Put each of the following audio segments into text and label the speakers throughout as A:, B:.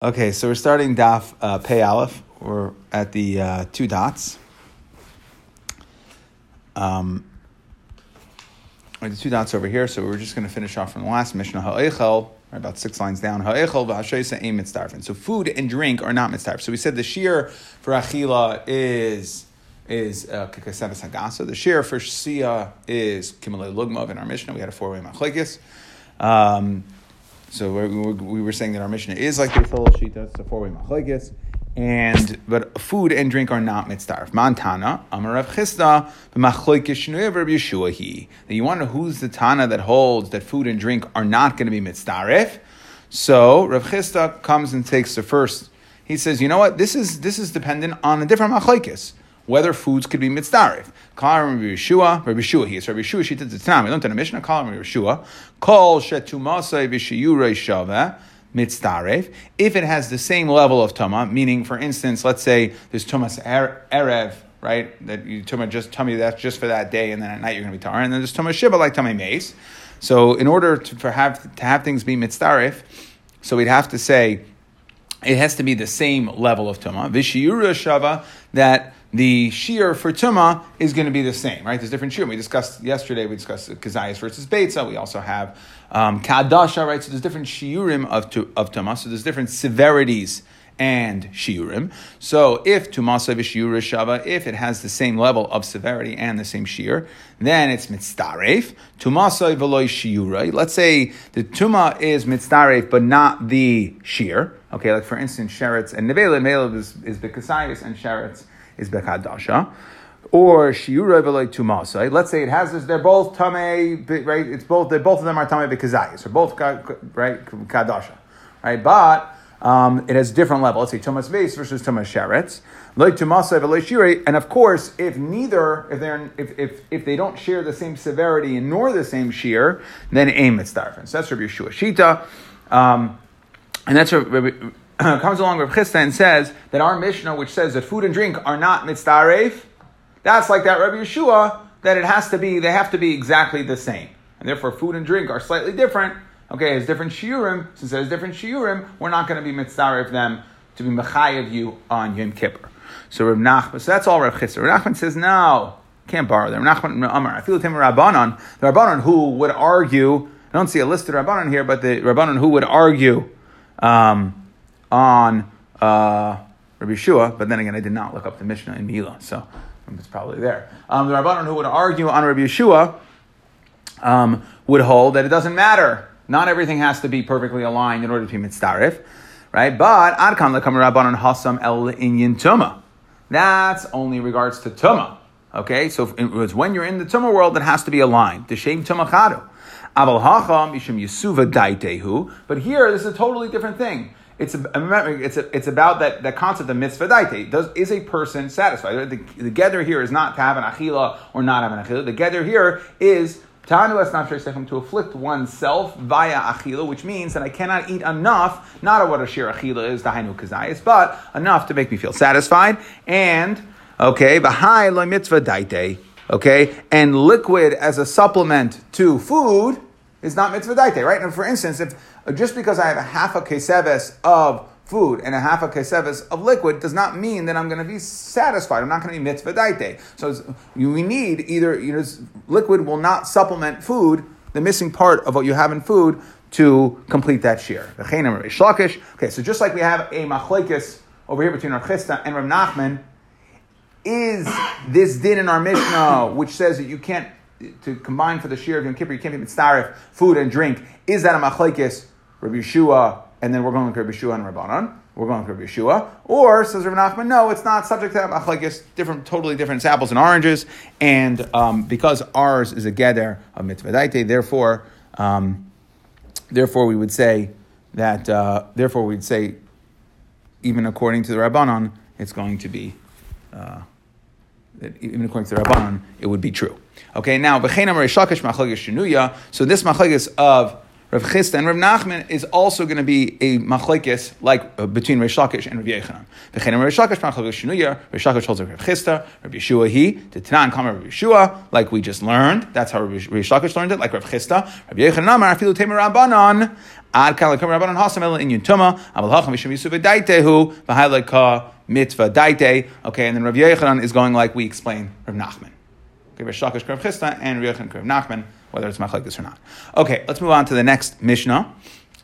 A: Okay, so we're starting Daf uh, Pei Aleph. We're at the uh, two dots. Um, the two dots over here. So we're just going to finish off from the last Mishnah Ha'echel, right, about six lines down. Ha'echel mitzdarfen. So food and drink are not mitzdarfen. So we said the shear for achila is is uh, hagasa. The shear for shia is kimalei lugmav in our Mishnah. We had a four way machlekes. Um, so we were saying that our Mishnah is like the full shita, it's a four-way machlekes, and but food and drink are not mitzdarf. Montana, Amarav Rabbi Yeshua. Now you want to who's the Tana that holds that food and drink are not going to be mitzdarif? So Rav Chisda comes and takes the first. He says, you know what? This is this is dependent on a different machlekes whether foods could be mitzdarif. Kal Rabbi Yeshua, Rabbi Yeshua, he is Rabbi Yeshua, she did the Tanam. We learned in a Mishnah, Kal Rabbi Yeshua, Kol shetumasai v'shiyurei shaveh, mitzdarif. If it has the same level of tuma, meaning, for instance, let's say there's tumas er, erev, right? That you tuma just tummy that's just for that day, and then at night you're going to be tar, and then there's tuma shiva like tummy mace. So in order to for have to have things be mitzdarif, so we'd have to say it has to be the same level of tuma. V'shiyura shava that the shear for tuma is going to be the same, right? There's different shear. We discussed yesterday. We discussed kazayas versus beitza. We also have um, kadasha, right? So there's different shiurim of tu, of tuma. So there's different severities and shiurim. So if tumasa v'shiur shava, if it has the same level of severity and the same shear, then it's mitzdaref. Tumasa v'loy shiurai. Let's say the tuma is mitzdaref, but not the shear. Okay, like for instance, sheretz and nevela. Nevela is, is bekasayis and sheretz is bekadasha. Or shiura v'loy tumasai. Let's say it has this. They're both tame, right? It's both. They both of them are tame bekazayis. They're both right kadasha, right? But um, it has different level. Let's say tumas vase versus tumas sheretz. Like tumasai v'loy shiri. And of course, if neither, if they're if, if if they don't share the same severity and nor the same shear, then aim it's different. So that's Rabbi Yeshua Shita. Um, and that's Rabbi, comes along with Chisda and says that our Mishnah, which says that food and drink are not mitzdaref, that's like that Rabbi Yeshua, that it has to be, they have to be exactly the same. And therefore, food and drink are slightly different. Okay, it's different shiurim. Since there's different shiurim, we're not going to be mitzdaref them to be mechayev you on Yom Kippur. So Reb Nachman, so that's all Reb Chisda. Reb Nachman says, no, can't borrow them. Reb Nachman Amar, I feel him Rabbanon, the Rabbanon who would argue, I don't see a listed Rabbanon here, but the Rabbanon who would argue, um, on uh, Rabbi Shua, but then again, I did not look up the Mishnah in Mila, so it's probably there. Um, the Rabbanon who would argue on Rabbi Yeshua um, would hold that it doesn't matter. Not everything has to be perfectly aligned in order to be mitzdarif, right? But adkan lekam Rabbanon hasam el inyan tuma. That's only regards to tuma. Okay, so it was when you're in the tuma world, that has to be aligned. The shame tuma chadu. But here, this is a totally different thing. It's a, it's a, it's about that, that concept of mitzvah daite. Does is a person satisfied? The, the gather here is not to have an achila or not have an achila. The gather here is to afflict oneself via achila, which means that I cannot eat enough, not what a shir achila is, dahainu kazayis, but enough to make me feel satisfied. And, okay, v'hai lo mitzvah daite, okay, and liquid as a supplement to food is not mitzvah daite, right? And for instance, if just because I have a half a keseves of food and a half a keseves of liquid does not mean that I'm going to be satisfied. I'm not going to be mitzvah daite. So we need either, you know, liquid will not supplement food, the missing part of what you have in food, to complete that shear. Okay, so just like we have a machlekes over here between Rav Chisda and Rav Nachman, is this din in our Mishnah, which says that you can't to combine for the shear of Yom Kippur, you can't be mitzaref, food and drink. Is that a machlekes Rabbi Yeshua, and then we're going with Rabbi Yeshua and Rabbanon. We're going with Rabbi Yeshua. Or, says Rabbi Nachman, no, it's not subject to machlekes, different, totally different. It's apples and oranges. And um, because ours is a geder of mitzvah therefore, um, therefore we would say that, uh, therefore we'd say, even according to the Rabbanon, it's going to be, uh, even according to the Rabbanon, it would be true. Okay, now, so this machlekes of Rav Chisda and Rav Nachman is also going to be a machlekes like uh, between Rish Lakish and Rav Yechanan. V'chein Rish Lakish machlekes shnuya. Rish Lakish holds Rav Chisda. Rav Yeshua he to Tanan Kamer Rav Yeshua like we just learned. That's how Rish Lakish learned it. Like Rav Chisda. Rav Yechanan Amar afilu temer Rabbanon. Ad kala kamer Rabbanon hasam el in yuntuma. Aval hacham v'shem yisuv v'daitehu v'hayleka mitzvah daite. Okay, and then Rav Yechanan is going like we explained Rav Nachman. Okay, Rish Lakish Rav Chisda and Rav Yechanan Rav Nachman whether it's machlekes or not. Okay, let's move on to the next Mishnah.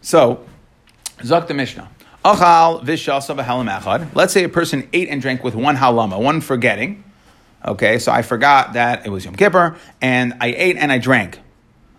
A: So, Zok the Mishnah. Achal vishasa echad. Let's say a person ate and drank with one halama, one forgetting. Okay, so I forgot that it was Yom Kippur, and I ate and I drank.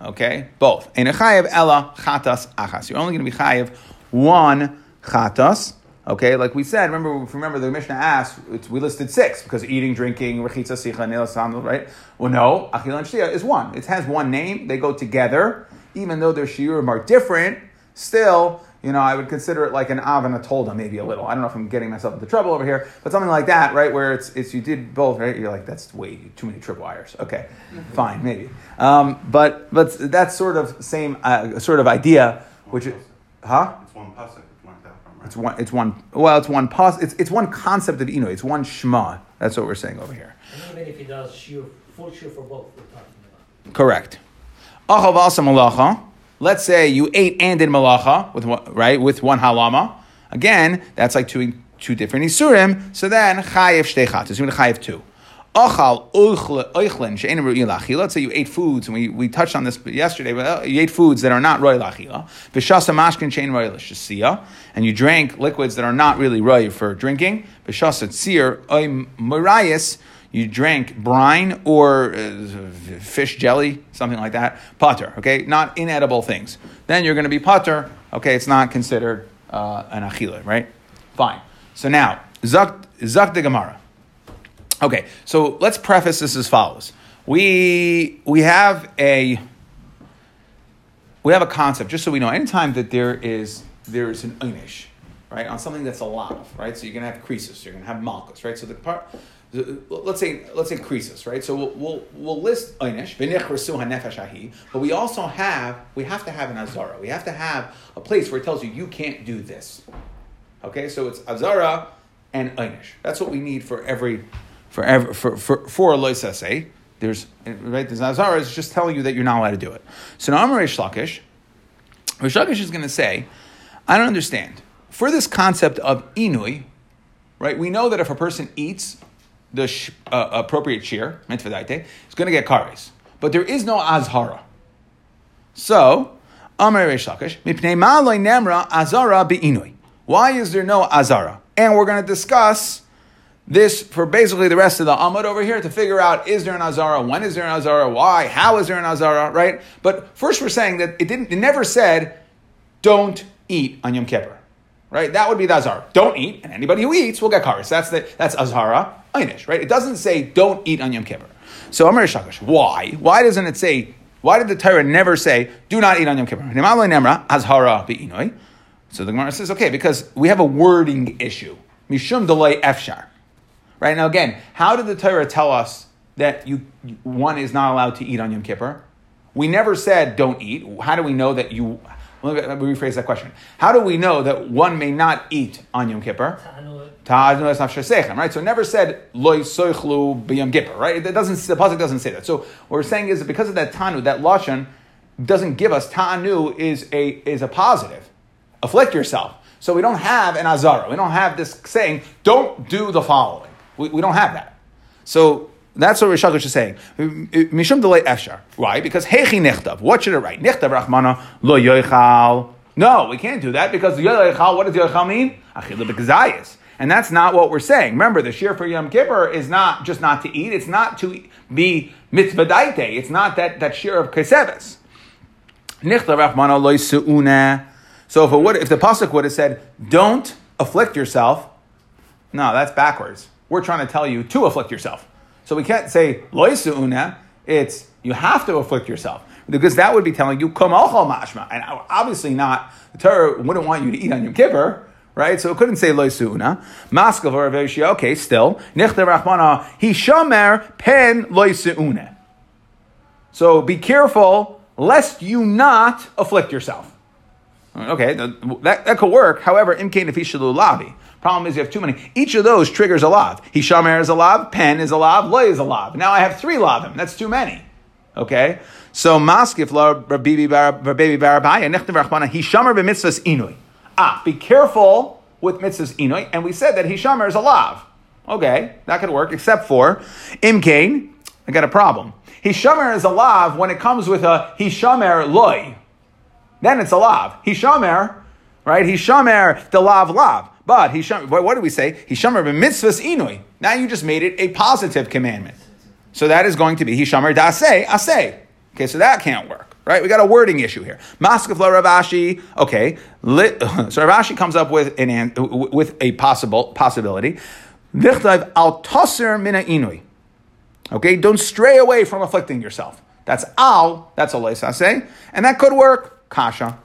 A: Okay, both. In a chayev ella chatas achas. You're only going to be chayev one chatas. Okay, like we said, remember, remember the Mishnah asked, we listed six because eating, drinking, rechitza, sicha, nilasam, right? Well, no, achil and shtia is one. It has one name. They go together, even though their shiurim are different. Still, you know, I would consider it like an av and a tolda, maybe a little. I don't know if I'm getting myself into trouble over here, but something like that, right? Where it's it's you did both, right? You're like, that's way too many tripwires. Okay, mm-hmm. fine, maybe. Um, but but that's sort of same uh, sort of idea, which is, huh?
B: It's one pasuk.
A: It's one. It's one. Well, it's one. Pos, it's it's one concept of inu. It's one shema. That's what we're saying over here.
C: And even if he does shiur, full shiur for both, we're talking
A: about. Correct. Achav asa malacha. Let's say you ate and did malacha with one, right with one halama. Again, that's like two two different isurim. So then chayev shtechat. To chayev two. Let's say you ate foods, and we, we touched on this yesterday, but uh, you ate foods that are not roy lachila. V'shasa mashkin and you drank liquids that are not really roy for drinking. V'shasa tzir you drank brine or uh, fish jelly, something like that. Potter, okay? Not inedible things. Then you're going to be potter, okay? It's not considered uh, an achila, right? Fine. So now, zak, zak de Gemara. Okay, so let's preface this as follows. We we have a we have a concept, just so we know, anytime that there is there is an einish, right, on something that's a lot, right? So you're gonna have creases, you're gonna have malchus, right? So the part let's say let's say creases, right? So we'll we'll, we'll list einish, but we also have we have to have an azara. We have to have a place where it tells you you can't do this. Okay, so it's azara and einish. That's what we need for every for for for, for a loisase. There's right. The Nazara is just telling you that you're not allowed to do it. So now Amar Rish Lakish, Rish Lakish is going to say, I don't understand. For this concept of inui, right? We know that if a person eats the sh- uh, appropriate shear, he's going to get kares. But there is no azhara. So, Amar Rish Lakish, mipnei ma'aloi nemra azara inui. Why is there no azara? And we're going to discuss this for basically the rest of the Amud over here to figure out is there an Azara, when is there an Azara, why, how is there an Azara, right? But first we're saying that it didn't, it never said don't eat on Yom Kippur, right? That would be the Azara. Don't eat, and anybody who eats will get karis. That's the, that's Azara, Einish, right? It doesn't say don't eat on Yom Kippur. So Amar Shakash, why? Why doesn't it say, why did the Torah never say do not eat on Yom Kippur? Azhara So the Gemara says, okay, because we have a wording issue. Mishum delay efshar. Right now, again, how did the Torah tell us that you one is not allowed to eat on Yom Kippur? We never said don't eat. How do we know that you? Let me rephrase that question. How do we know that one may not eat on Yom Kippur? Right, so never said loy soichlu b'yom kippur. Right, it doesn't. The pasuk doesn't say that. So what we're saying is that because of that tanu, that lashon doesn't give us tanu is a is a positive. Afflict yourself. So we don't have an azara. We don't have this saying don't do the following. We, we don't have that. So that's what Rishakish is saying. Mishum delay efshar. Why? Because hechi nechtav. What should it write? Nechtav rachmana lo yoichal. No, we can't do that because yoichal. What does yoichal mean? Achila bekazayis. And that's not what we're saying. Remember, the shear for Yom Kippur is not just not to eat. It's not to be mitzvah daite. It's not that, that shear of keseves. Nechtav rachmana lo su'una. So if, it would, if the pasuk would have said, "Don't afflict yourself," no, that's backwards we're trying to tell you to afflict yourself. So we can't say loisuuna, it's you have to afflict yourself. Because that would be telling you kamalchal mashma. And obviously not, the Torah wouldn't want you to eat on Yom Kippur, right? So it couldn't say loisuuna. Maskav or Aveshia, okay, still. Nichte rachmana, he shamer pen loisuuna. So be careful lest you not afflict yourself. Okay, that, that could work. However, in Nefishalu Lavi. Problem is you have too many. Each of those triggers a lav. Hishamer is a lav, pen is a lav, loy is a lav. Now I have three lavim. That's too many. Okay? So maskif la baby barabaya nechtem rachmana hishamer b'mitzvahs inui. Ah, be careful with mitzvahs inui. And we said that hishamer is a lav. Okay, that could work, except for imkain. I got a problem. Hishamer is a lav when it comes with a hishamer loy. Then it's a lav. Hishamer, right? Hishamer the lav lav. But Hisham, what do we say? Hishamer b'mitzvahs inui. Now you just made it a positive commandment. So that is going to be Hishamer daseh aseh. Okay, so that can't work, right? We got a wording issue here. Maskef lo Rav Ashi. Okay, lit, so Rav Ashi comes up with an with a possible possibility. Lichtav al toser mina inui. Okay, don't stray away from afflicting yourself. That's al. That's a leisase, and that could work. Kasha.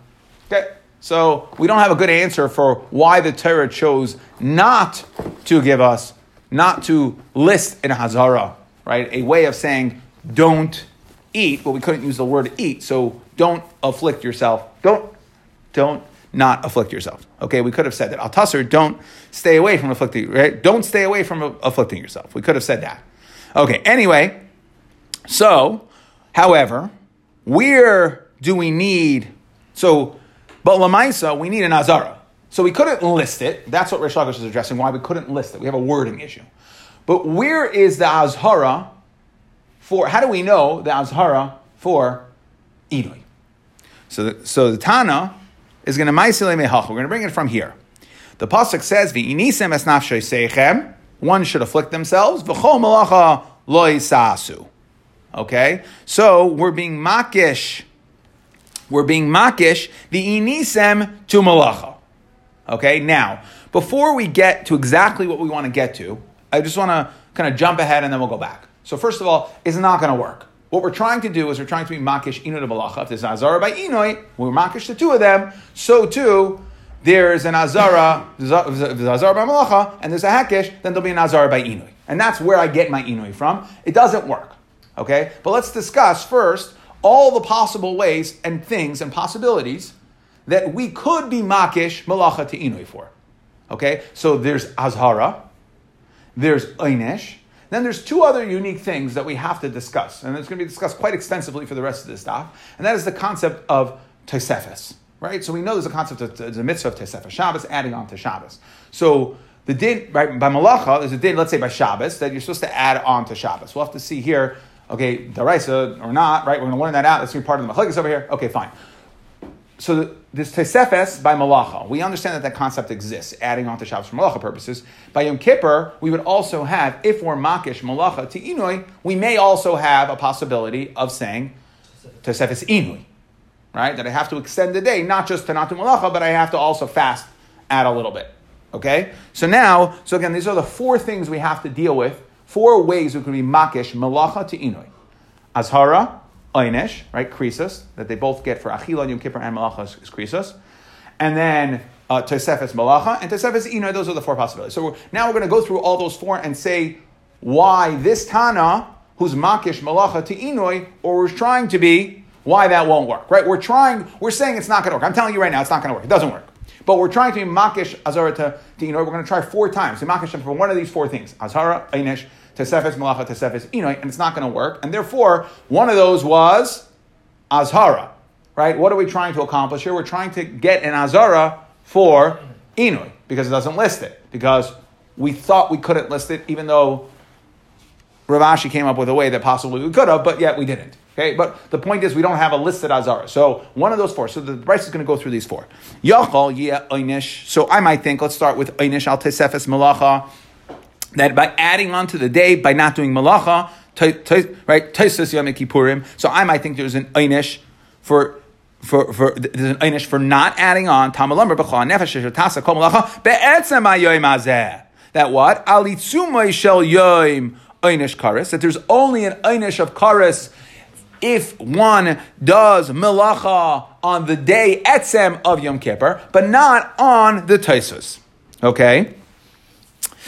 A: Okay. So we don't have a good answer for why the Torah chose not to give us, not to list in Hazara, right? A way of saying don't eat, but we couldn't use the word eat. So don't afflict yourself. Don't, don't not afflict yourself. Okay, we could have said that. Al Tasser, don't stay away from afflicting, right? Don't stay away from afflicting yourself. We could have said that. Okay, anyway, so, however, where do we need, so but Lamaisa, we need an Azara. So we couldn't list it. That's what Rish Lakish is addressing, why we couldn't list it. We have a wording issue. But where is the Azhara for, how do we know the Azhara for Inui? So the, so the Tana is going to Maisile Mehach. We're going to bring it from here. The Pasuk says, V'inisem es nafshay seichem, one should afflict themselves, v'chol malacha loy sasu. Okay? So we're being makish we're being makish the inisem to malacha. Okay, now, before we get to exactly what we want to get to, I just want to kind of jump ahead and then we'll go back. So, first of all, it's not going to work. What we're trying to do is we're trying to be makish inu to malacha. If there's an azara by inoi, we're makish the two of them. So too, there's an azara, there's an azara by malacha, and there's a hakish, then there'll be an azara by inui. And that's where I get my inui from. It doesn't work. Okay? But let's discuss first all the possible ways and things and possibilities that we could be makish malacha to inui for. Okay, so there's azhara, there's einish, then there's two other unique things that we have to discuss, and it's going to be discussed quite extensively for the rest of this stuff, and that is the concept of tosefes. Right, so we know there's a concept of the mitzvah of tosefes Shabbos adding on to Shabbos. So the din right, by malacha there's a din, let's say by Shabbos, that you're supposed to add on to Shabbos. We'll have to see here Okay, daraisa or not, right? We're going to learn that out. That's going to be part of the machlekes over here. Okay, fine. So this tesefes by malacha, we understand that that concept exists, adding on to Shabbos for malacha purposes. By Yom Kippur, we would also have, if we're makish malacha to inui, we may also have a possibility of saying tesefes inui, right? That I have to extend the day, not just to not do malacha, but I have to also fast, add a little bit. Okay? So now, so again, these are the four things we have to deal with four ways we can be makish malacha to inui. Azhara, einish, right, krisus, that they both get for achila, yom kippur, and malacha is krisus. And then uh, tosefes malacha and tosefes inui, those are the four possibilities. So we're, now we're going to go through all those four and say why this Tana, who's makish malacha to inui, or we're trying to be, why that won't work, right? We're trying, we're saying it's not going to work. I'm telling you right now, it's not going to work. It doesn't work. But we're trying to be makish azara to, to know, we're going to try four times to makish for one of these four things. Azhara, einish, Tesefes Malacha, Tesefes Inoy, and it's not going to work. And therefore, one of those was Azhara, right? What are we trying to accomplish here? We're trying to get an Azhara for Inoy, because it doesn't list it, because we thought we couldn't list it, even though Rav Ashi came up with a way that possibly we could have, but yet we didn't. Okay, but the point is we don't have a listed azara. So one of those four. So the Bryce is going to go through these four. Yachal, yeah, einish. So I might think, let's start with einish al tesefes malacha that by adding on to the day, by not doing malacha, right, Taisus Yom Kippurim. So I might think there's an einish for for for there's an einish for not adding on tamalamar b'chol nefesh tasa kol malacha be'etzem ayoyim azeh. That what alitzumay shel yoim einish karis. That there's only an einish of karis if one does malacha on the day etzem of Yom Kippur, but not on the Taisus. Okay.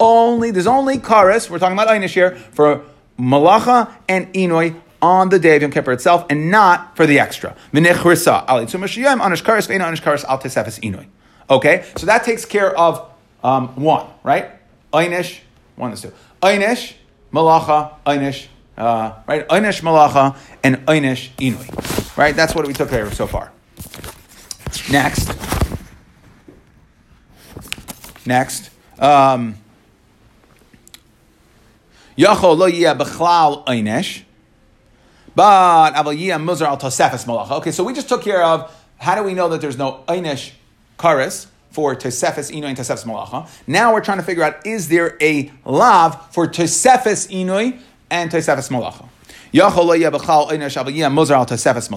A: Only there's only Karis. We're talking about Einish here for Malacha and Inoy on the day of Yom Kippur itself, and not for the extra. Okay, so that takes care of um, one, right? Einish, one is two. Einish, Malacha, Einish, uh, right? Einish malacha and einish inui. Right? That's what we took care of so far. Next. Next. Um, Yachol lo yeh bechlal einish, but aval yeh muzar al tosefes malacha. Okay, so we just took care of how do we know that there's no einish karis for Tosefes Inoi and Tosefes Malacha. Now we're trying to figure out is there a lav for Tosefes Inoi and Tosefes Malacha. Yachol lo yeh b'chal einish aval yeh muzar al Tosefes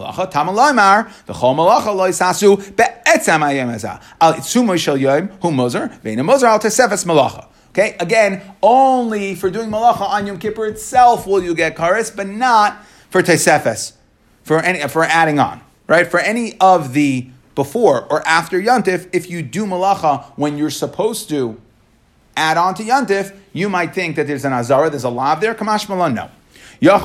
A: Malacha. Okay, again, only for doing malacha on Yom Kippur itself will you get karis, but not for Tosefes, for any for adding on, right? For any of the before or after Yontif, if you do malacha when you're supposed to add on to Yontif, you might think that there's an azara, there's a lav there. Kamash malon, no. So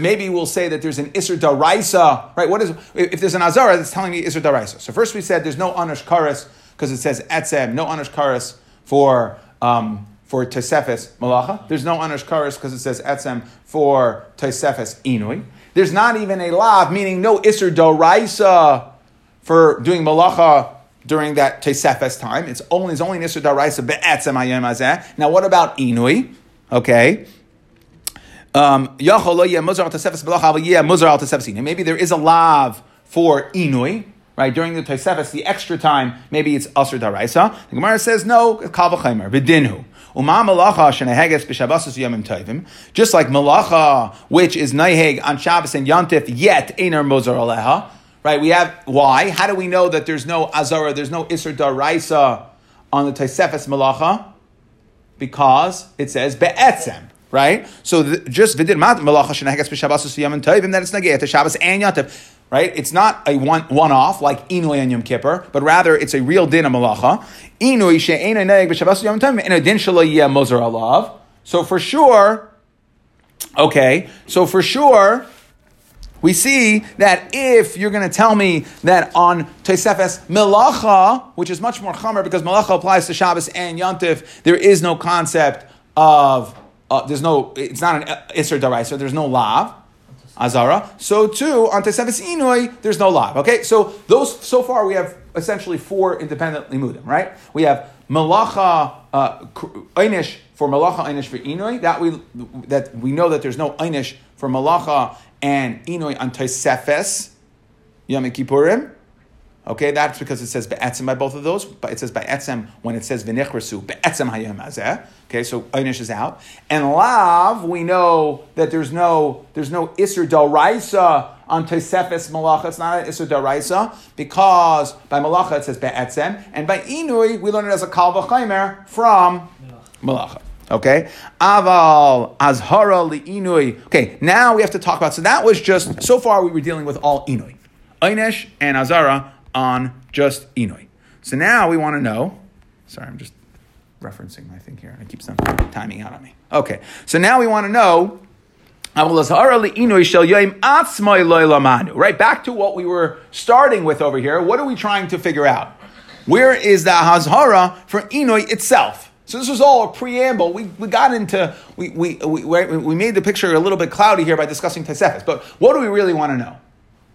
A: maybe we'll say that there's an Isser Daraisa, right? What is if there's an Azara that's telling me Isser Daraisa? So first we said there's no Anush Karis because it says Etzem, no Anush Karis for um, for Tosefes Malacha. There's no Anush Karis because it says Etzem for Tosefes Inui. There's not even a Lav, meaning no Isser Daraisa for doing Malacha during that Tesefes time. It's only it's only Nisr Daraisa Be'etzem Hayom Hazeh. Now, what about Inui? Okay. Um, Maybe there is a lav for Inui, right? During the Tesefes, the extra time, maybe it's Asr Daraisa. The Gemara says, no, Kavachaimer, Vidinhu. Just like malacha, which is naiheg on Shabbos and Yantif, yet einer mozar aleha, Right? We have why? How do we know that there's no azara, there's no isser daraisa on the Taisefes malacha? Because it says be'etzem. Right? So the, just vidin mat malacha shenahegas b'shabbos siyam and tovim that it's nageh to Shabbos and Yantiv. Right? It's not a one one off like Inui and Yom Kippur, but rather it's a real din of malacha. Inui she'ena neg b'shabbos yom tovim in a din shelo yeh mozer alav. So for sure, okay. So for sure we see that if you're going to tell me that on Tosefes Melacha, which is much more chamer because Melacha applies to Shabbos and Yontif, there is no concept of, uh, there's no, it's not an Isser Daraisa, there's no Lav. Azara. So too on Tesefes Inui, there's no lav. Okay, so those so far we have essentially four independent limudim, right? We have malacha uh, einish for malacha einish for Inui. That we that we know that there's no einish for malacha and Inoi on Tosefes Yom Kippurim. Okay, that's because it says be'etzem by both of those, but it says be'etzem when it says v'nichrasu be'etzem hayom hazeh. Okay, so einish is out, and lav we know that there's no there's no iser daraisa on tosefes malacha. It's not an iser daraisa because by malacha it says be'etzem, and by inui we learn it as a kal v'chaimer from malacha. Okay, aval azhara liinui. Okay, now we have to talk about. So that was just so far we were dealing with all inui, einish and azara on just inui. So now we want to know. Sorry, I'm just referencing my thing here, and it keeps them timing out on me. Okay, so now we want to know. Right, back to what we were starting with over here. What are we trying to figure out? Where is the hazhara for inui itself? So this was all a preamble. We, we got into, we, we, we, we made the picture a little bit cloudy here by discussing Tesefes. But what do we really want to know?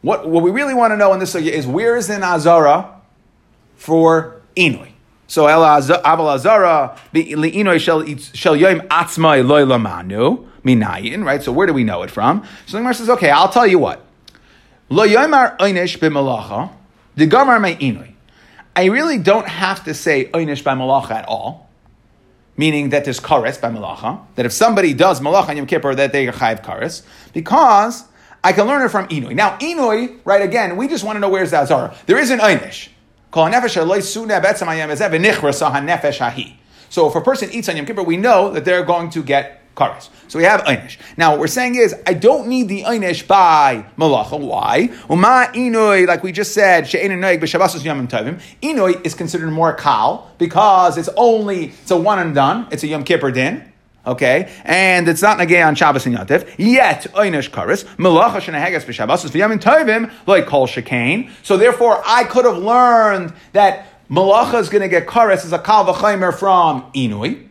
A: What, what we really want to know in this is where is an Azara for Inui? So El Aval Azara, Inui shel Yom Atzmai Loy Lamanu, Minayin, right? So where do we know it from? So the says, okay, I'll tell you what. Lo Yomar Einish b'malacha, the Gamar Inui. I really don't have to say Einish by malacha at all meaning that there's kares by malacha, that if somebody does malacha on Yom Kippur, that they are chayiv kares, because I can learn it from Inui. Now, Inui, right, again, we just want to know where's the Azara. There is an Einish. So if a person eats on Yom Kippur, we know that they're going to get kares. So we have einish. Now what we're saying is, I don't need the einish by malacha. Why? Uma inoi, like we just said, she'ein noig b'shabbasos yom tovim. Inoi is considered more kal because it's only it's a one and done. It's a Yom Kippur din. Okay, and it's not nagay on Shabbos and Yantif. Yet einish kares malacha shenahegas b'shabbasos v'yom tovim like kol shekain. So therefore, I could have learned that malacha is going to get kares as a kal from inui.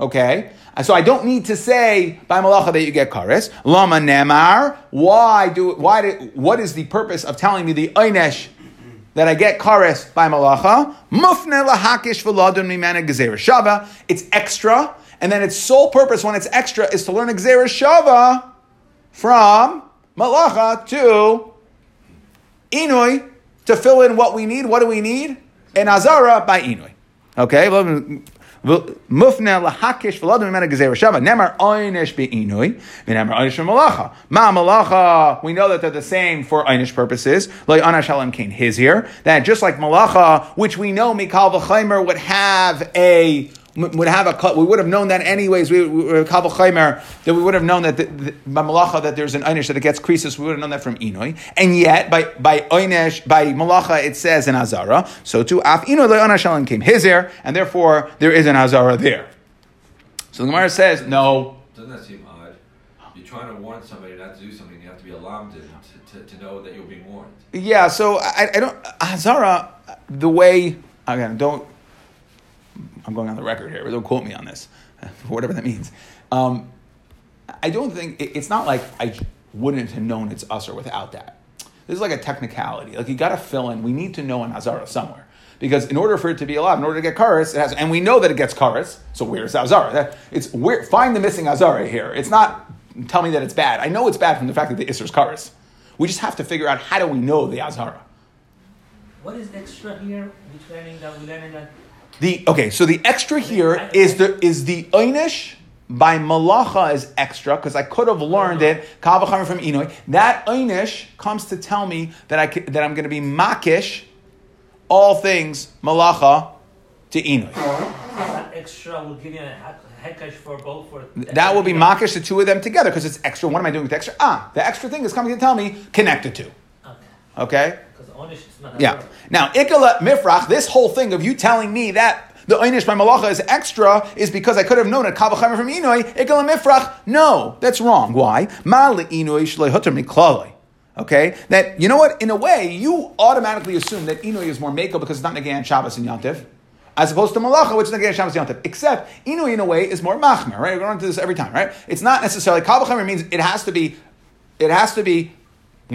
A: Okay, so I don't need to say by malacha that you get kares. Lama nemar. Why do? Why do? What is the purpose of telling me the einesh that I get kares by malacha? Mufne lahakish v'ladun mimana gezerah shava. It's extra, and then its sole purpose when it's extra is to learn gezerah shava from malacha to inui to fill in what we need. What do we need? An azara by inui. Okay, Mufna lahakish v'ladam imena gezerah shava. Nemar einish be'inui. V'nemar einish malacha. Ma malacha. We know that they're the same for einish purposes. Like anash kain his here. That just like malacha, which we know mikal v'chaymer would have a would have a we would have known that anyways. We, we that we would have known that the, the, by malacha that there's an einish that it gets creases. We would have known that from inoi, and yet by by einish by malacha it says an azara. So to af inoi le'anashalim came hizer, and therefore there is an azara there. So the Gemara says no.
B: Doesn't that seem odd? You're trying to warn somebody not to do something. You have to be alarmed to, to, to know that you're being warned.
A: Yeah. So I, I don't azara the way again don't I'm going on the record here, don't quote me on this, whatever that means. Um, I don't think it's not like I wouldn't have known it's us or without that. This is like a technicality. Like you got to fill in. We need to know an azara somewhere because in order for it to be allowed, in order to get karas, it has, and we know that it gets karas. So where's azara? it's where, find the missing azara here. It's not tell me that it's bad. I know it's bad from the fact that the isser's karas. We just have to figure out how do we know the azara.
C: What is extra here? Learning that we learning that
A: the okay, so the extra here is the is the einish by malacha is extra because I could have learned it kavacham from Inoi. That einish comes to tell me that I that I'm going to be makish all things malacha to Inoi.
C: That extra will give you a hekesh for both. For
A: that will be makish the two of them together because it's extra. What am I doing with the extra? Ah, the extra thing is coming to tell me connected to. Okay.
C: Okay.
A: Yeah. Now, ikala mifrach, this whole thing of you telling me that the einish by malacha is extra is because I could have known it kavachamer from inoi. Ikala mifrach, no, that's wrong. Why? Okay, that you know what? In a way, you automatically assume that inoi is more mako because it's not negayan Shabbos and Yantiv, as opposed to malacha, which is negayan Shabbos and Yantiv. Except inoi, in a way, is more machmer. Right? We're going to this every time. Right? It's not necessarily kavachamer means it has to be. It has to be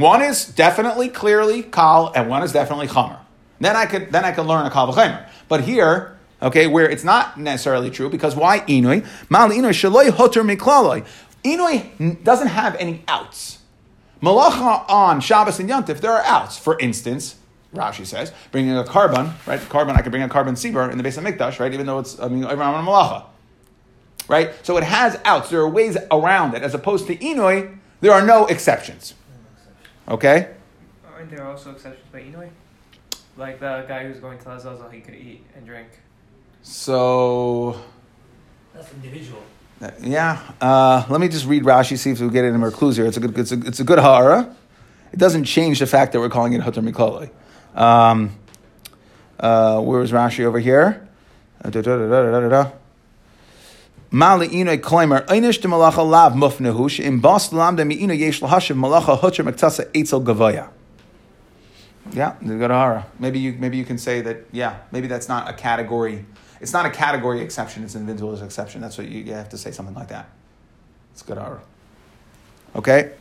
A: one is definitely clearly kal, and one is definitely chamer. Then I could then I can learn a kal v'chemer. But here, okay, where it's not necessarily true because why inui mal inui shaloi hoter miklaloi. Inui doesn't have any outs. Malacha on Shabbos and Yantif, there are outs. For instance, Rashi says, bringing a korban, right? Korban, I could bring a korban seber in the base of Mikdash, right? Even though it's, I mean, around Malacha. Right? So it has outs. There are ways around it. As opposed to Inui, there are no exceptions. Okay?
D: Aren't there also exceptions by Inui? Like the guy who's going to Azazel, he could eat and drink.
A: So.
C: That's individual.
A: Uh, yeah. Uh, let me just read Rashi, see if we get any more clues here. It's a good, it's a, it's a good hara. It doesn't change the fact that we're calling it Hutter Mikoloi. Um, uh, where is Rashi over here? Uh, da, da, da, Mali ino klimer einish de malacha lav mufnehush in bas lamda mi yesh malacha hutcher mektasa etzel gavaya. Yeah, the Maybe you maybe you can say that. Yeah, maybe that's not a category. It's not a category exception. It's an individual exception. That's what you, you have to say something like that. It's Gadara. Okay.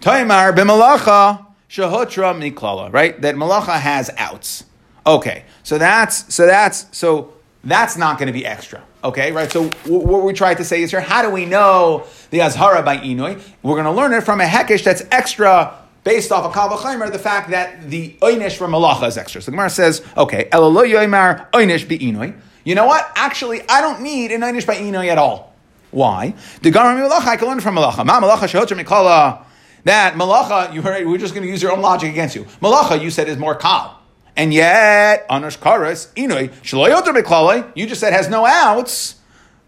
A: Taimar b'malacha shahutra miklala. Right. That malacha has outs. Okay. So that's so that's so that's not going to be extra. Okay, right? So what we tried to say is here, how do we know the Azhara by Inui? We're going to learn it from a Hekesh that's extra based off of Kal the fact that the Einish from Malacha is extra. So Gemara says, okay, Elalo Yoimar Einish be Inui. you know what? Actually, I don't need an einish by inoi at all. Why? The Gamar Malacha, I can learn from Malacha. Ma Malacha mikala. That Malacha, you heard, we're just going to use your own logic against you. Malacha, you said, is more kal. And yet, Anush Karas, Inoi, Shaloyotra Miklale, you just said has no outs,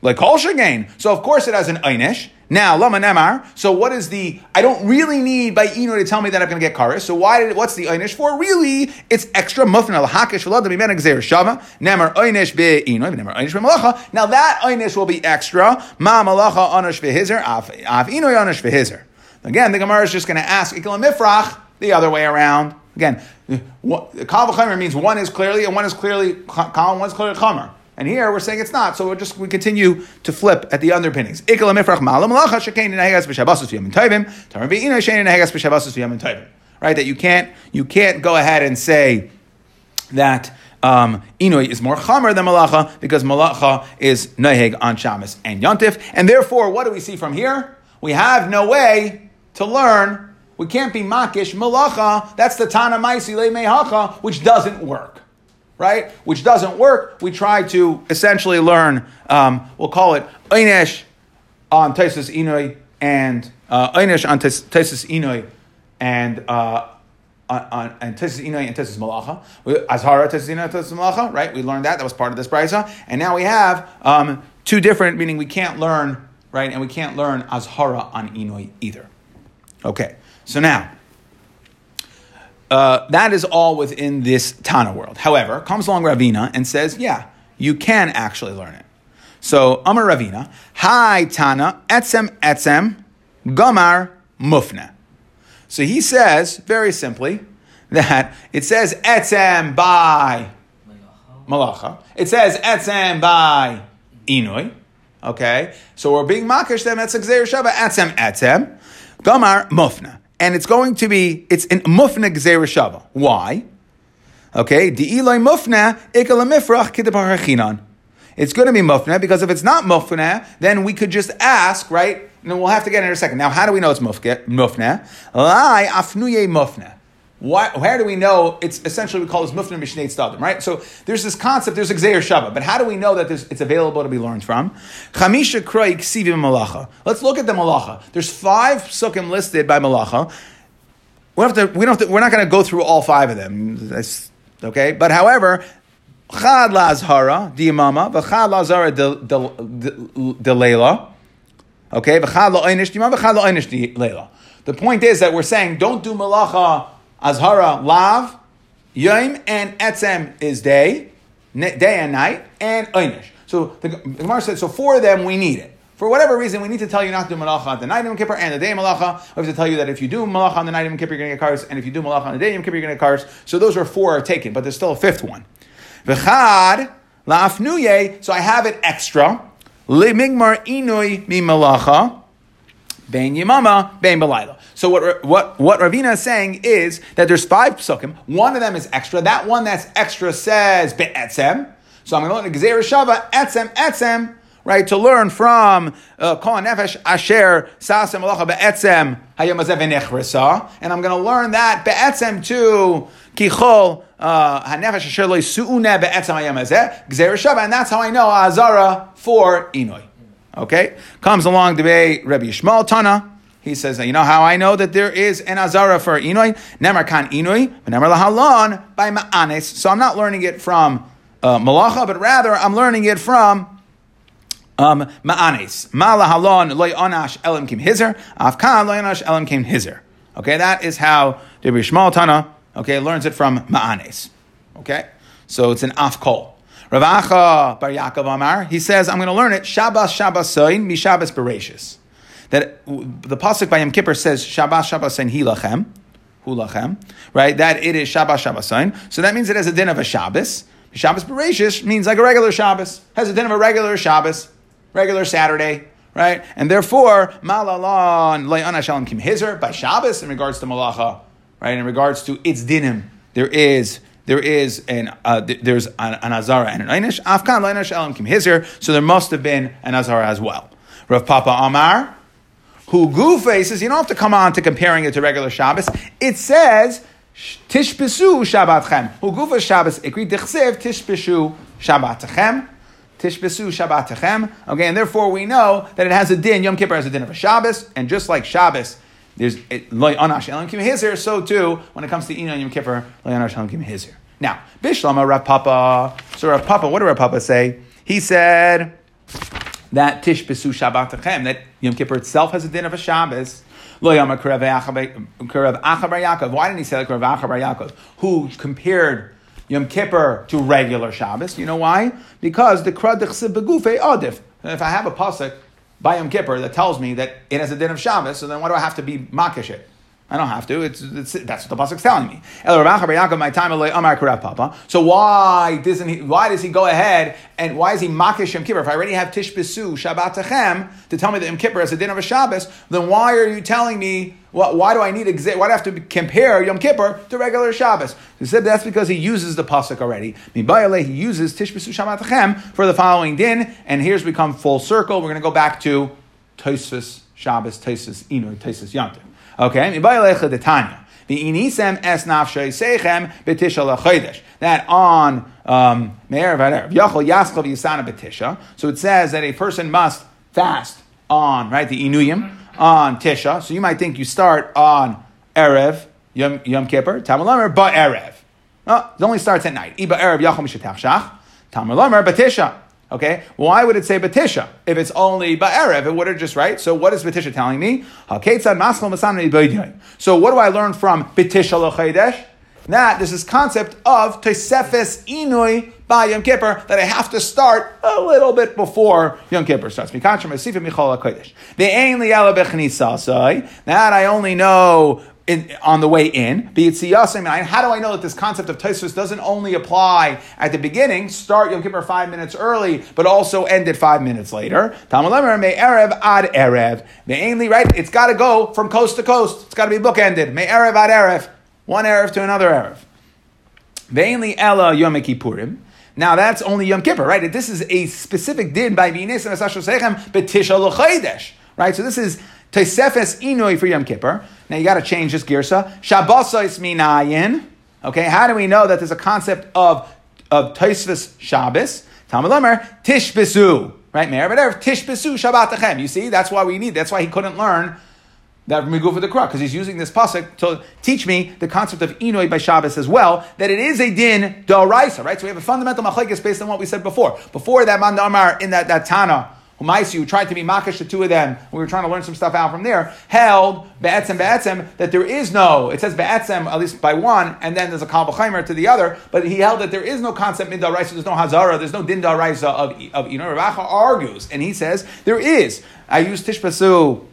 A: like Kol Shagain. So of course it has an Einish. Now, Lama Nemar. So what is the, I don't really need by Inoi to tell me that I'm going to get Karas. So why did, what's the Einish for? Really, it's extra Mufna, Lahakish, Shalad, Mimena Gzer Shava, Nemar Einish be Inoi, Nemar Einish be Malacha. Now that Einish will be extra. Ma Malacha Anush Vehizer, Av Inoi Anush Vehizer. Again, the Gemara is just going to ask Ikla Mifrach the other way around. Again, Kal means one is clearly and one is clearly Kal one is clearly Chomer. And here we're saying it's not, so we just we continue to flip at the underpinnings. Right, that you can't you can't go ahead and say that um, Inoi is more chamer than malacha because malacha is neheg on Shabbos and Yontif, and therefore, what do we see from here? We have no way to learn. We can't be makish malacha. That's the tana maisi mehacha, which doesn't work, right? Which doesn't work. We try to essentially learn. Um, we'll call it einish on tesis inoi and uh, einish on tesis inoi and. Uh, on, Tesis Inoi and Tesis Malacha. Azhara Tesis Inoi Tesis Malacha, right? We learned that. That was part of this brisa. And now we have um, two different, meaning we can't learn, right? And we can't learn Azhara on Inoi either. Okay, so now, uh, that is all within this Tana world. However, comes along Ravina and says, yeah, you can actually learn it. So, Amar Ravina, Hi Tana, etzem etzem, gomar mufna. So he says, very simply, that it says etzem by malacha. It says etzem by inui. Okay, so we're being makish them. A etzem etzem. Gamar mufna. And it's going to be, it's in mufna gzeir shava. Why? Okay, di ilay mufna ikala mifrach. It's going to be mufna because if it's not mufna, then we could just ask, right? And we'll have to get in a second. Now, how do we know it's mufna? Lai afnuye mufna. Why, where do we know it's essentially we call this mufna mishnei stadim, right? So there's this concept, there's a gzeir shava, but how do we know that it's available to be learned from? Chamisha kroik sivim malacha. Let's look at the malacha. There's five sukkim listed by malacha. We have to, we don't have to, we're not going to go through all five of them. That's, okay, but however, chad lazhara diamama v'chad lazhara de leila. Okay, v'chad la'inish diamama v'chad la'inish de leila. The point is that we're saying don't do malacha Azhara lav, yom and etzem is day, day and night, and einish. So the, the Gemara said, so for them we need it. For whatever reason, we need to tell you not to do malacha on the night of Kippur and the day of malacha. We have to tell you that if you do malacha on the night of Kippur, you're going to get cars, and if you do malacha on the day of Kippur, you're going to get cars. So those are four are taken, but there's still a fifth one. V'chad la'afnuye, so I have it extra. Limigmar inui mi malacha. Ben Yimama, Ben Belayla. So what, what, what Ravina is saying is that there's five psukim. One of them is extra. That one that's extra says Be'etzem. So I'm going to learn Gzeir Shava, Etzem, Etzem, right, to learn from uh, Kol Nefesh Asher Sasem Malacha Be'etzem Hayom Azeh And I'm going to learn that Be'etzem to Kichol uh, Hanefesh Asher Lo Su'une Be'etzem Hayom Azeh Shava. And that's how I know Azara for Inoi. Okay? Comes along the way Rabbi Yishmael Tana. He says, you know how I know that there is an azara for inoi? Nemar kan inoi, nemar lahalon by ma'anes. So I'm not learning it from uh, malacha, but rather I'm learning it from um, ma'anes. Ma lahalon loy onash elim kim hizer, afkan loy onash elim kim hizer. Okay, that is how the Yishmael Tana, okay, learns it from ma'anes. Okay? So it's an afkol. Rav Acha Bar Yaakov Amar, he says, I'm going to learn it, Shabbos Shabbos Soin, Mi Shabbos Bereshis. That the Pasuk by Yom Kippur says, Shabbat Soin Hilachem, Hulachem, right? That it is Shabbat Soin. So that means it has a din of a Shabbos. Shabbos Bereshis means like a regular Shabbos, has a din of a regular Shabbos, regular Saturday, right? And therefore, Malalon Layana Shalom Kim Hizer by Shabbos in regards to Malacha, right? In regards to its dinim, there is there is an uh, there's an, an azara and an einish. Afkan leinish elam kim. So there must have been an azara as well. Rav Papa Amar, who gufa says you don't have to come on to comparing it to regular Shabbos. It says tishpesu Shabbatchem. Who gufa Shabbos ikri dichsev tishpesu Shabbatchem. Tishbesu Shabbatachem. Okay, and therefore we know that it has a din. Yom Kippur has a din of a Shabbos, and just like Shabbos, there's loy anash elam kim hizir. So too, when it comes to Ina Yom Kippur, loy anash elam kim hizir. Now, Bishlama Rav Papa. So Rav Papa, what did Rav Papa say? He said that Tish Besu Shabbatachem, that Yom Kippur itself has a din of a Shabbos. Why didn't he say like Rav Acha bar Yaakov, who compared Yom Kippur to regular Shabbos? You know why? Because the Krad Begufe Adif. If I have a pasuk by Yom Kippur that tells me that it has a din of Shabbos, so then why do I have to be makish it? I don't have to. It's, it's that's what the pasuk's telling me. So why doesn't he? Why does he go ahead and why is he makish Yom Kippur? If I already have Tish B'Su Shabbat Tachem to tell me that Yom Kippur has a din of a Shabbos, then why are you telling me? Why, why do I need exa- Why do I have to compare Yom Kippur to regular Shabbos? He said that's because he uses the pasuk already. He uses Tish B'Su Shabbat for the following din, and here's we come full circle. We're going to go back to Tosfos Shabbos, Tosfos Inu, Tosfos Yantiv. Okay, that on um, So it says that a person must fast on right the inuyim on Tisha. So you might think you start on erev Yom, Yom Kippur, Tamalamer, but erev. No, it only starts at night. Iba erev yachom mishatach shach, Tamalamer, batisha. Okay, why would it say Batisha? If it's only Ba'erev, it would have just, right? So what is Batisha telling me? So what do I learn from Batisha L'chaydesh? That this is concept of Tosefes Inui by Yom Kippur that I have to start a little bit before Yom Kippur starts. That I only know in, on the way in. How do I know that this concept of Tosfos doesn't only apply at the beginning, start Yom Kippur five minutes early, but also end it five minutes later? Tamalemer May Erev ad Erev. Mainly, right? It's got to go from coast to coast. It's got to be bookended. May Erev ad Erev. One Erev to another Erev. Mainly Ella Yom Kippurim. Now that's only Yom Kippur, right? This is a specific din by Vinis and Asashos Sechem Betisha L'Chaydesh, right? So this is Tesefes Inoi for Yom Kippur. Now you got to change this girsa. Shabbosais minayin. Okay, how do we know that there's a concept of of Tosfos Shabbos? Talmud Lamer Tishbesu. Right, Meir B'Erev Tishbesu Shabbatachem. You see, that's why we need. That's why he couldn't learn that Migufa the Kruk, because he's using this pasuk to teach me the concept of Inoi by Shabbos as well, that it is a din Daraisa, right? So we have a fundamental machlekes based on what we said before. Before that man Amar in that, that Tana, who tried to be makish the two of them, we were trying to learn some stuff out from there, held be'etzem be'etzem that there is no, it says be'etzem at least by one, and then there's a kal to the other, but he held that there is no concept midar raisa, there's no hazara, there's no dindar raisa of, of you know, Rav Acha argues, and he says there is. I use tishpasu.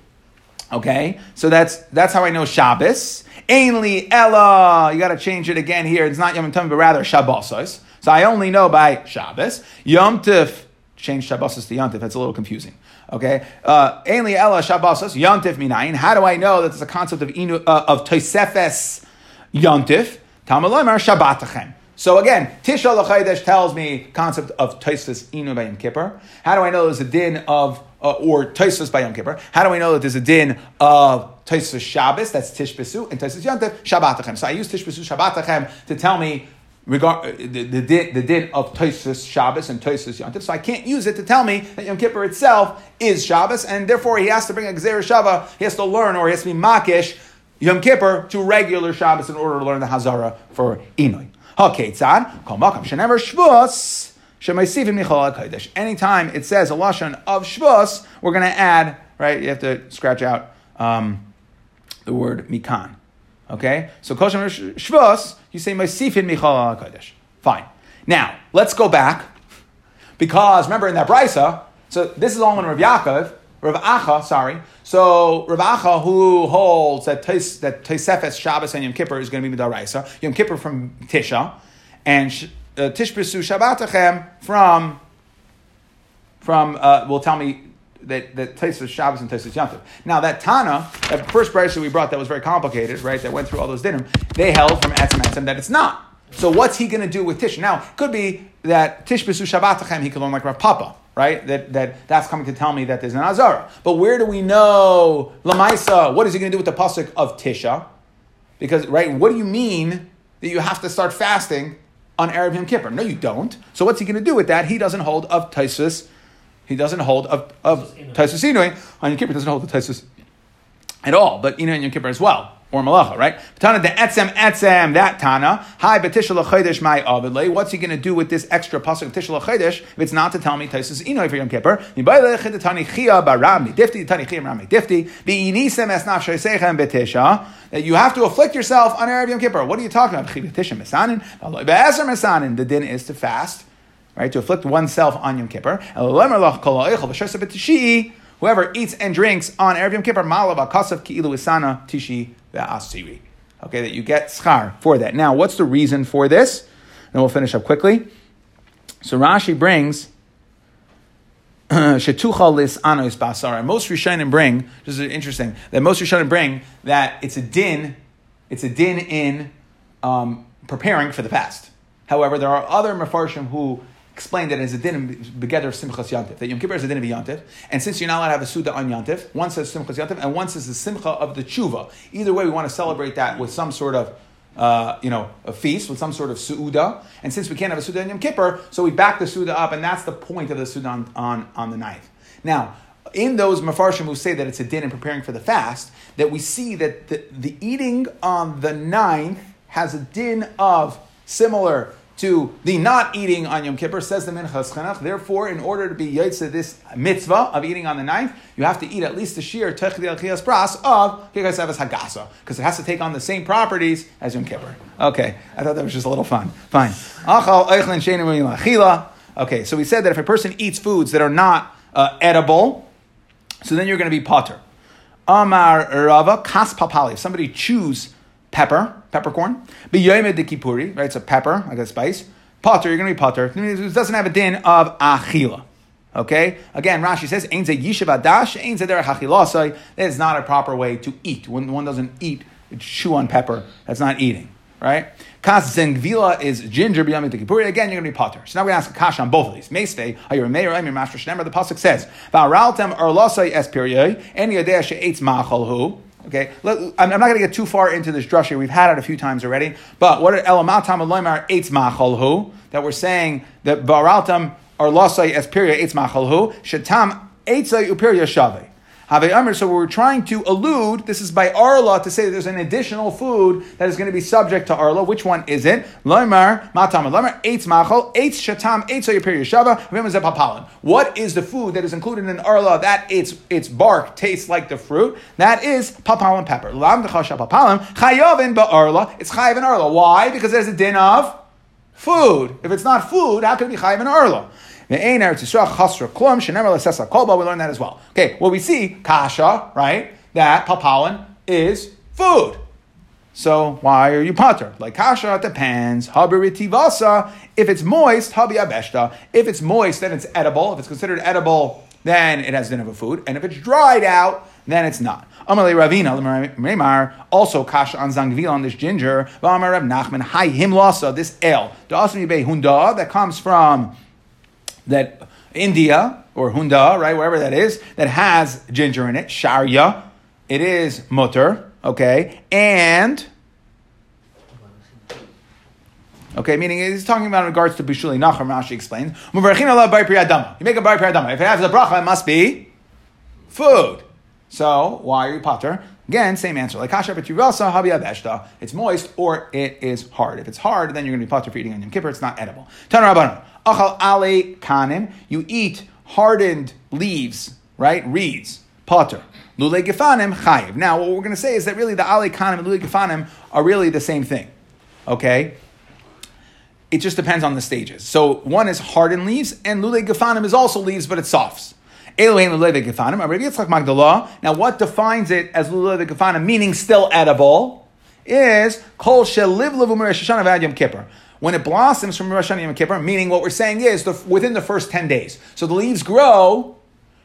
A: Okay, so that's that's how I know Shabbos. Ainly Ella, you got to change it again here. It's not Yom Tov, but rather Shabbos. So I only know by Shabbos. Yom Tif change Shabbosos to Yantif. That's a little confusing. Okay, Ainli uh, Ella Shabbosos Yantif Minayin. How do I know that there's a concept of inu, uh, of Tosefes Yantif? Tamalomer Shabbatachem. So again, Tisha L'Chaydesh tells me concept of Tosefes Inu by Yom Kippur. How do I know there's a din of uh, or Tosefes by Yom Kippur? How do I know that there's a din of Tosefes Shabbos? That's Tishbesu and Tosefes Yantif Shabbatachem. So I use Tishbesu Shabbatachem to tell me regard uh, the, the, din, the din of Tosus Shabbos and Tosus Yom So I can't use it to tell me that Yom Kippur itself is Shabbos, and therefore he has to bring a Gzer Shava, he has to learn, or he has to be Makish Yom Kippur to regular Shabbos in order to learn the Hazara for Inui. HaKetzad, Kol Makam Shenever Shvus, Anytime it says a lashon of shvus, we're going to add right. You have to scratch out um, the word mikan. Okay, so kosher shvus, you say Masifin Michal Kodesh. Fine. Now, let's go back. Because remember in that brisa, so this is all in Rav Yaakov, Rav Acha, sorry. So Rav Acha, who holds that tes, that Tesefes Shabbos and Yom Kippur is going to be Midaraisa, Yom Kippur from Tisha, and uh, Tishbesu Shabbatachem from from uh, will tell me that that Tosfos Shabbos and Tosfos Yom Now that Tana, that first brisa we brought that was very complicated, right? That went through all those dinim. They held from Etzem Etzem that it's not. So what's he going to do with Tish? Now it could be that Tish Besu Shabbatachem he could learn like Rav Papa, right? That, that that's coming to tell me that there's an Azara. But where do we know Lamaisa? What is he going to do with the pasuk of Tisha? Because right, what do you mean that you have to start fasting on Erev Yom Kippur. No, you don't. So what's he going to do with that? He doesn't hold of Taisus. He doesn't hold of, of Taisus Inui. On Yom Kippur, he doesn't hold the Taisus at all, but Inu and Yom Kippur as well. Or malacha, right? Tana de etzem etzem that Tana. Hi betishal chodesh my avidle. What's he going to do with this extra pasuk betishal chodesh if it's not to tell me Taisus Inoi for Yom Kippur? Nibayle tani chia barami difti tani chia barami difti beinisem es nafshay sechem betisha that you have to afflict yourself on Erev Yom Kippur. What are you talking about? Betisha mesanin be'eser mesanin. The din is to fast, right? To afflict oneself on Yom Kippur. Whoever eats and drinks on Erev Yom Kippur, malava kasav ki'ilu isana tishi ve'asiri. Okay, that you get schar for that. Now, what's the reason for this? And we'll finish up quickly. So Rashi brings shetucha lis anos basara. Most Rishonim bring, this is interesting, that most Rishonim bring that it's a din, it's a din in um, preparing for the fast. However, there are other Mefarshim who explain that it is a din begeder of Simchas Yantif, that Yom Kippur is a din of Yantif, and since you're not allowed to have a Suda on Yantif, one says Simchas Yantif, and one says the Simcha of the Tshuva. Either way, we want to celebrate that with some sort of uh, you know, a feast with some sort of suuda. And since we can't have a suuda on Yom Kippur, so we back the suuda up, and that's the point of the suuda on, on, on the ninth. Now, in those mafarshim who say that it's a din in preparing for the fast, that we see that the, the eating on the ninth has a din of similar to the not eating on Yom Kippur, says the Minchas Chinuch. Therefore, in order to be Yotze this mitzvah of eating on the ninth, you have to eat at least a shear Techli al Chias Pras of Kikasevas Hagasa, because it has to take on the same properties as Yom Kippur. Okay, I thought that was just a little fun. Fine. Okay, so we said that if a person eats foods that are not uh, edible, so then you're going to be potter. Amar Rava Kas Papali. If somebody chews pepper, peppercorn. B'yomed de kipuri, right? So pepper, like a spice. Potter, you're going to be potter. It doesn't have a din of achila. Okay? Again, Rashi says, yishav adash, ein ze derech achilasai. That is not a proper way to eat. When one doesn't eat, chew on pepper, that's not eating. Right? Kas zengvila is ginger b'yamid kipuri. Again, you're going to be potter. So now we ask a kasha on both of these. Meisvei, are you a mayor? I'm your master shnemer. The pasuk says, Va'araltem erlasai es piriyoi, en yodea she'etz. Okay, I'm not going to get too far into this drasha. We've had it a few times already. But what are elamatam aloymar eitz macholhu that we're saying that baraltam or losai espiria eitz macholhu shetam eitzay upiria shave. So we're trying to allude, this is by Arla, to say that there's an additional food that is going to be subject to Arla. Which one is it? Loimar, matam, loimar, eitz machol, eitz shatam, eitz yashava, What is the food that is included in Arla that its, its bark tastes like the fruit? That is papalim pepper. Lam chayovin ba'arla. It's chayav in Arla. Why? Because there's a din of food. If it's not food, how can it be chayav in Arla? We learn that as well. Okay, well, we see kasha, right? That papalin is food. So why are you potter? Like kasha, it depends. Habiritivasa, if it's moist, habi abeshta. If it's moist, then it's edible. If it's considered edible, then it has din of a food. And if it's dried out, then it's not. Amalei Ravina, also kasha on zangvil on this ginger. V'amar Rav Nachman, hi him this ale. Be hunda, that comes from that India or Hunda, right, wherever that is, that has ginger in it, Sharia, it is mutter, okay, and Okay, meaning he's talking about in regards to Bishuli Nachar, Rashi explains. You make a bar priyadama. If it has a bracha, it must be food. So, why are you potter? Again, same answer. Like kasha b'tirasa habi abeshta. It's moist or it is hard. If it's hard, then you're going to be potter for eating on Yom Kippur. It's not edible. Tan. Achal ale kanim. You eat hardened leaves, right? Reeds. Potter. Lule gefanim chayiv. Now, what we're going to say is that really the ale kanim and lule gefanim are really the same thing. Okay? It just depends on the stages. So one is hardened leaves, and lule gefanim is also leaves, but it's softs. Elohim lule gefanim. Rabbi Yitzchak Magdala. Now, what defines it as lule gefanim, meaning still edible, is kol sheliv levu Rosh Hashanah Yom Kippur when it blossoms from Rosh Hashanah Yom Kippur, meaning what we're saying is the, within the first 10 days. So the leaves grow,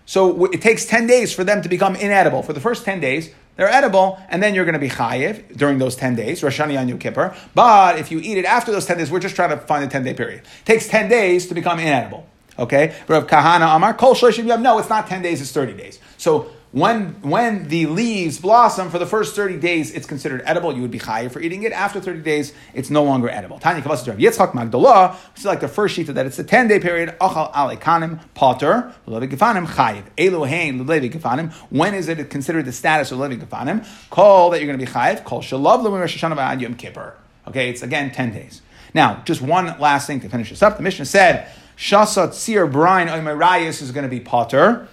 A: so it takes 10 days for them to become inedible. For the first 10 days, they're edible, and then you're going to be chayiv during those 10 days, Rosh Hashanah Yom Kippur. But if you eat it after those 10 days, we're just trying to find a 10 day period. It takes 10 days to become inedible. Okay? Rav Kahana Amar, Kol Shloshim Yom. No, it's not 10 days, it's 30 days. So When, when the leaves blossom for the first 30 days, it's considered edible. You would be high for eating it. After 30 days, it's no longer edible. Tanya Kavasa Rav Yitzchak Magdalah, which is like the first sheet that it's a 10 day period. Achal alekanim potter, levi gefanim chayiv. Elohein levi gefanim. When is it considered the status of levi gefanim? Call that you're going to be chayiv. Call shalav levi Rosh Hashanah Yom Kippur. Okay, it's again 10 days. Now, just one last thing to finish this up. The Mishnah said, Shasat Sir Brian Oimerayas is going to be potter.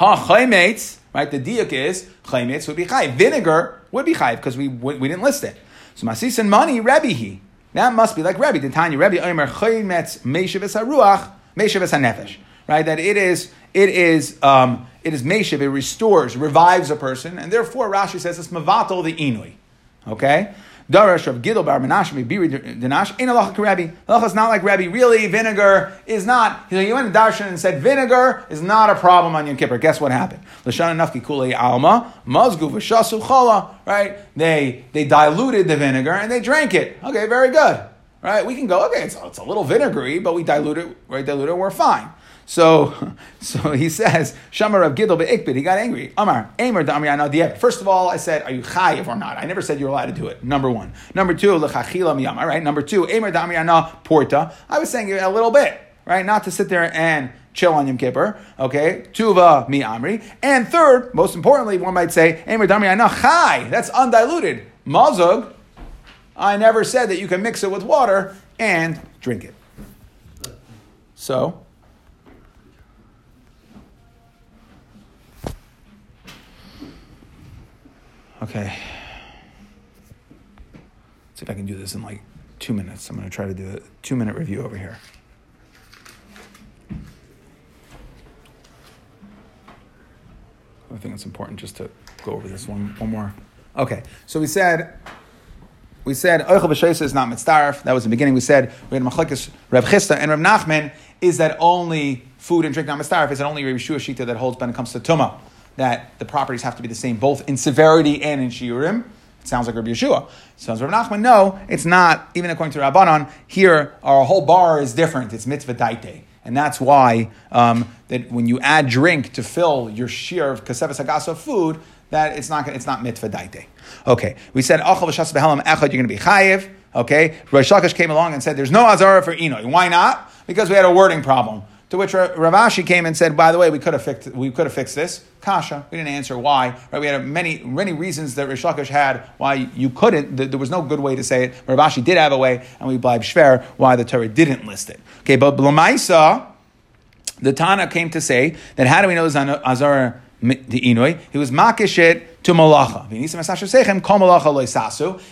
A: Ha chaymetz, right? The diuk is chaymetz would be chayv. Vinegar would be chayv because we, we we didn't list it. So masis and money, Rebbe he. That must be like Rebbe. The Tanya Rebbe Omer chaymetz meishav es haruach meishav es hanefesh. Right? That it is it is um, it is meishav. It restores, revives a person, and therefore Rashi says it's mavatal the inui. Okay. Darash Rav Gidel Bar Menashe Biri Dinash ain't halacha Rabbi. Halacha is not like Rabbi. Really, vinegar is not. You know, you went to Darshan and said vinegar is not a problem on Yom Kippur. Guess what happened? Lashana Nafki Kulei Alma Mazgu V'Shasu Chala. Right? They they diluted the vinegar and they drank it. Okay, very good. Right? We can go. Okay, it's, it's a little vinegary, but we dilute it. Right? Dilute it. We're fine. So, so he says, Shamar Rav Gidel be'ikbid. He got angry. Amar, Amar da'amri. First of all, I said, are you chayiv or not? I never said you're allowed to do it. Number one. Number two, l'chachila miyam. All right. Number two, Amar da'amri porta. I was saying a little bit, right? Not to sit there and chill on Yom Kippur. Okay. Tuva mi amri. And third, most importantly, one might say, Amar da'amri chai. That's undiluted. Mazug. I never said that you can mix it with water and drink it. So, Okay. Let's see if I can do this in like two minutes. I'm going to try to do a two minute review over here. I think it's important just to go over this one, one more. Okay, so we said we said Oichel B'Sheisa is not mitzdarf. That was the beginning. We said we had Machlekes Rav Chisda and Rav Nachman is that only food and drink not mitzdarf. Is that only Rav Shua Shita that holds when it comes to Tumah that the properties have to be the same both in severity and in shiurim. It sounds like Rabbi Yeshua. Sounds Rabbi Nachman. No, it's not. Even according to Rabbanon, here our whole bar is different. It's mitzvah daite. And that's why um, that when you add drink to fill your shear of kasevas hagasa food, that it's not it's not mitzvah daite. Okay, we said achal v'shas behelam echad. You're going to be chayiv. Okay, Reish Lakish came along and said, "There's no azara for inoy." Why not? Because we had a wording problem. To which Rav Ashi came and said, "By the way, we could have fixed we could have fixed this." Kasha. We didn't answer why. Right? We had many many reasons that Rish Lakish had why you couldn't. There was no good way to say it. Rav Ashi did have a way, and we blind shver why the Torah didn't list it. Okay, but Blamaisa, the Tana came to say that how do we know the Azara the Inui? He was makishit to malacha.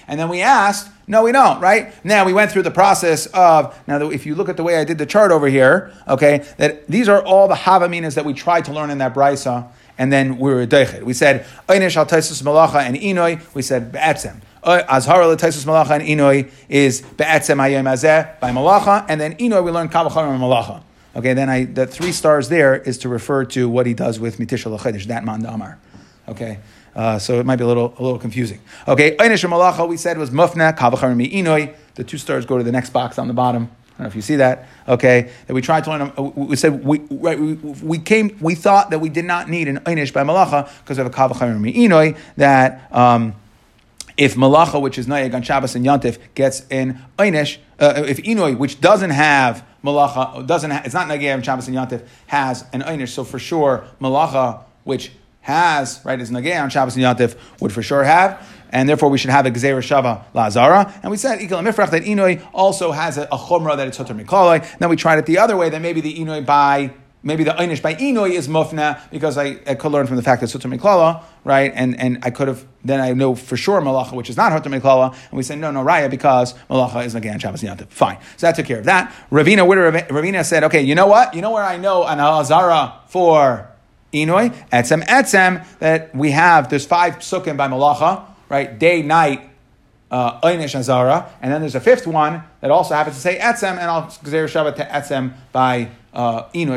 A: And then we asked, no, we don't, right? Now we went through the process of, now if you look at the way I did the chart over here, okay, that these are all the havaminas that we tried to learn in that brisa, and then we were deichet. We said, Einish al malacha and Inoi, we said be'etzem. Azhara l'taisus malacha and Inoi is be'etzem hayem azeh by malacha, and then Inoi we learned kavachar and malacha. Okay, then I, the three stars there is to refer to what he does with mitishal l'chedesh, that man damar. Okay, uh, so it might be a little, a little confusing. Okay, Einish Malacha, we said was Mufna, Kavachar Inoi. The two stars go to the next box on the bottom. I don't know if you see that. Okay, that we tried to learn. Uh, we said we right, we, we came. We thought that we did not need an einish by malacha because of a kavachayim inoi that um, if malacha, which is nayeg on Shabbos and Yantif, gets in einish, uh, if inoi, which doesn't have malacha, doesn't ha- it's not on Shabbos and Yantif, has an einish. So for sure, malacha, which has, right, is Nagay on Shabbos and Yantif, would for sure have, and therefore we should have a Gezerah Shava Lazara. And we said, Ikal Mifrach, that Inoi also has a, a that it's Hotar Mikoloi. Then we tried it the other way, that maybe the Inoi by maybe the einish by inoi is mufna because I, I could learn from the fact that sutra miklala, right? And and I could have then I know for sure malacha, which is not hotar miklala, and we say no no raya because malacha is again Shabbos yantiv. Fine, so that took care of that. Ravina where Ravina said, okay, you know what? You know where I know an azara for Inoi, etzem, etzem, that we have, there's five psukim by malacha, right? Day, night, uh, Einish Azara, and then there's a fifth one that also happens to say etzem, and I'll gzer Shabbat to etzem by uh, so we're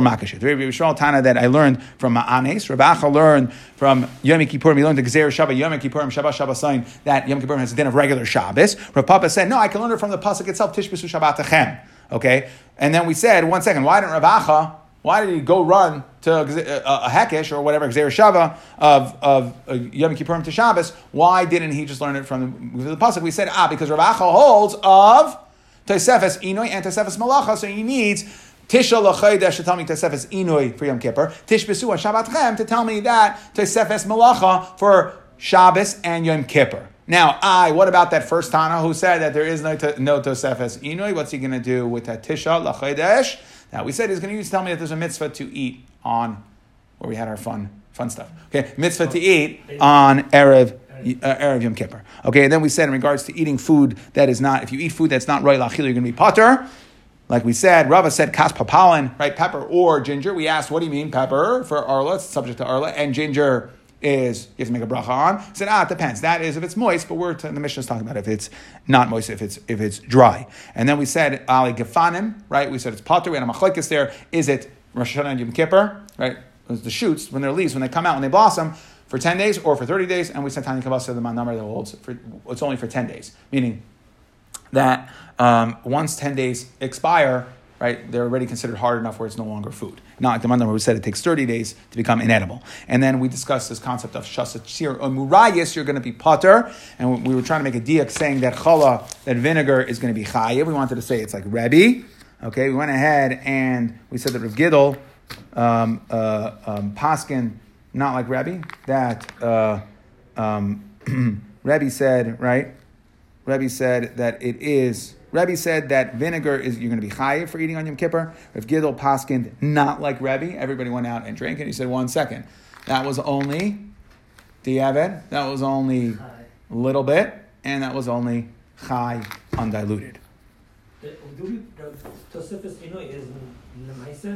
A: makashit. Rabbi Yishmael Tana that I learned from Ma'anes, Rav Acha learned from Yom Kippurim, he learned the gzer Shabbat, Yom Kippurim, Shabbat Shabbat sign that Yom Kippurim has a din of regular Shabbos. Rav Papa said, no, I can learn it from the pasuk itself, Tishbisu Shabbat Achem. Okay? And then we said, one second, why didn't Rav Acha Why did he go run to a, a, a Hekesh or whatever, Gzer Shava of, of uh, Yom Kippurim to Shabbos? Why didn't he just learn it from the, the Pasuk? We said, ah, because Rav Acha holds of Tosefes Inoi and Tosefes Malacha, so he needs Tisha L'chaydesh to tell me Tosefes Inoi for Yom Kippur, Tish Besu Shabbat to tell me that Tosefes Malacha for Shabbos and Yom Kippur. Now, I, what about that first Tana who said that there is no, no Tosefes Inoi? What's he going to do with that Tisha L'chaydesh? Now, we said he's going to use tell me that there's a mitzvah to eat on where we had our fun fun stuff. Okay, mitzvah to eat on Erev, uh, Erev Yom Kippur. Okay, and then we said in regards to eating food that is not, if you eat food that's not roy lachil, you're going to be potter. Like we said, Rava said kas papalin, right? Pepper or ginger. We asked, what do you mean pepper for arla? It's subject to arla, and ginger is you have to make a bracha on. Said, ah, it depends. That is if it's moist, but we're the mission is talking about if it's not moist, if it's if it's dry. And then we said ali gefanim, right? We said it's potter. We had a machlekes there. Is it Rosh Hashanah and Yom Kippur, right? The shoots when they're leaves when they come out when they blossom for ten days or for thirty days. And we said Tanya Kabasa the number that holds for it's only for ten days, meaning that um, once ten days expire, right? They're already considered hard enough where it's no longer food. Not like the Mandam where we said it takes 30 days to become inedible. And then we discussed this concept of shasatzir or murayis, you're going to be potter. And we were trying to make a diak saying that challah, that vinegar is going to be chayiv. We wanted to say it's like Rebbe. Okay, we went ahead and we said that Rav Gidel, um, uh, um, Paskin, not like Rebbe, that uh, um, Rebbe said, right? Rebbe said that it is Rebbe said that vinegar is you're going to be chayiv for eating on Yom Kippur. If Gidel Paskin, not like Rebbe, everybody went out and drank, and he said, one second, that was only diavad, that was only a little bit, and that was only chai undiluted.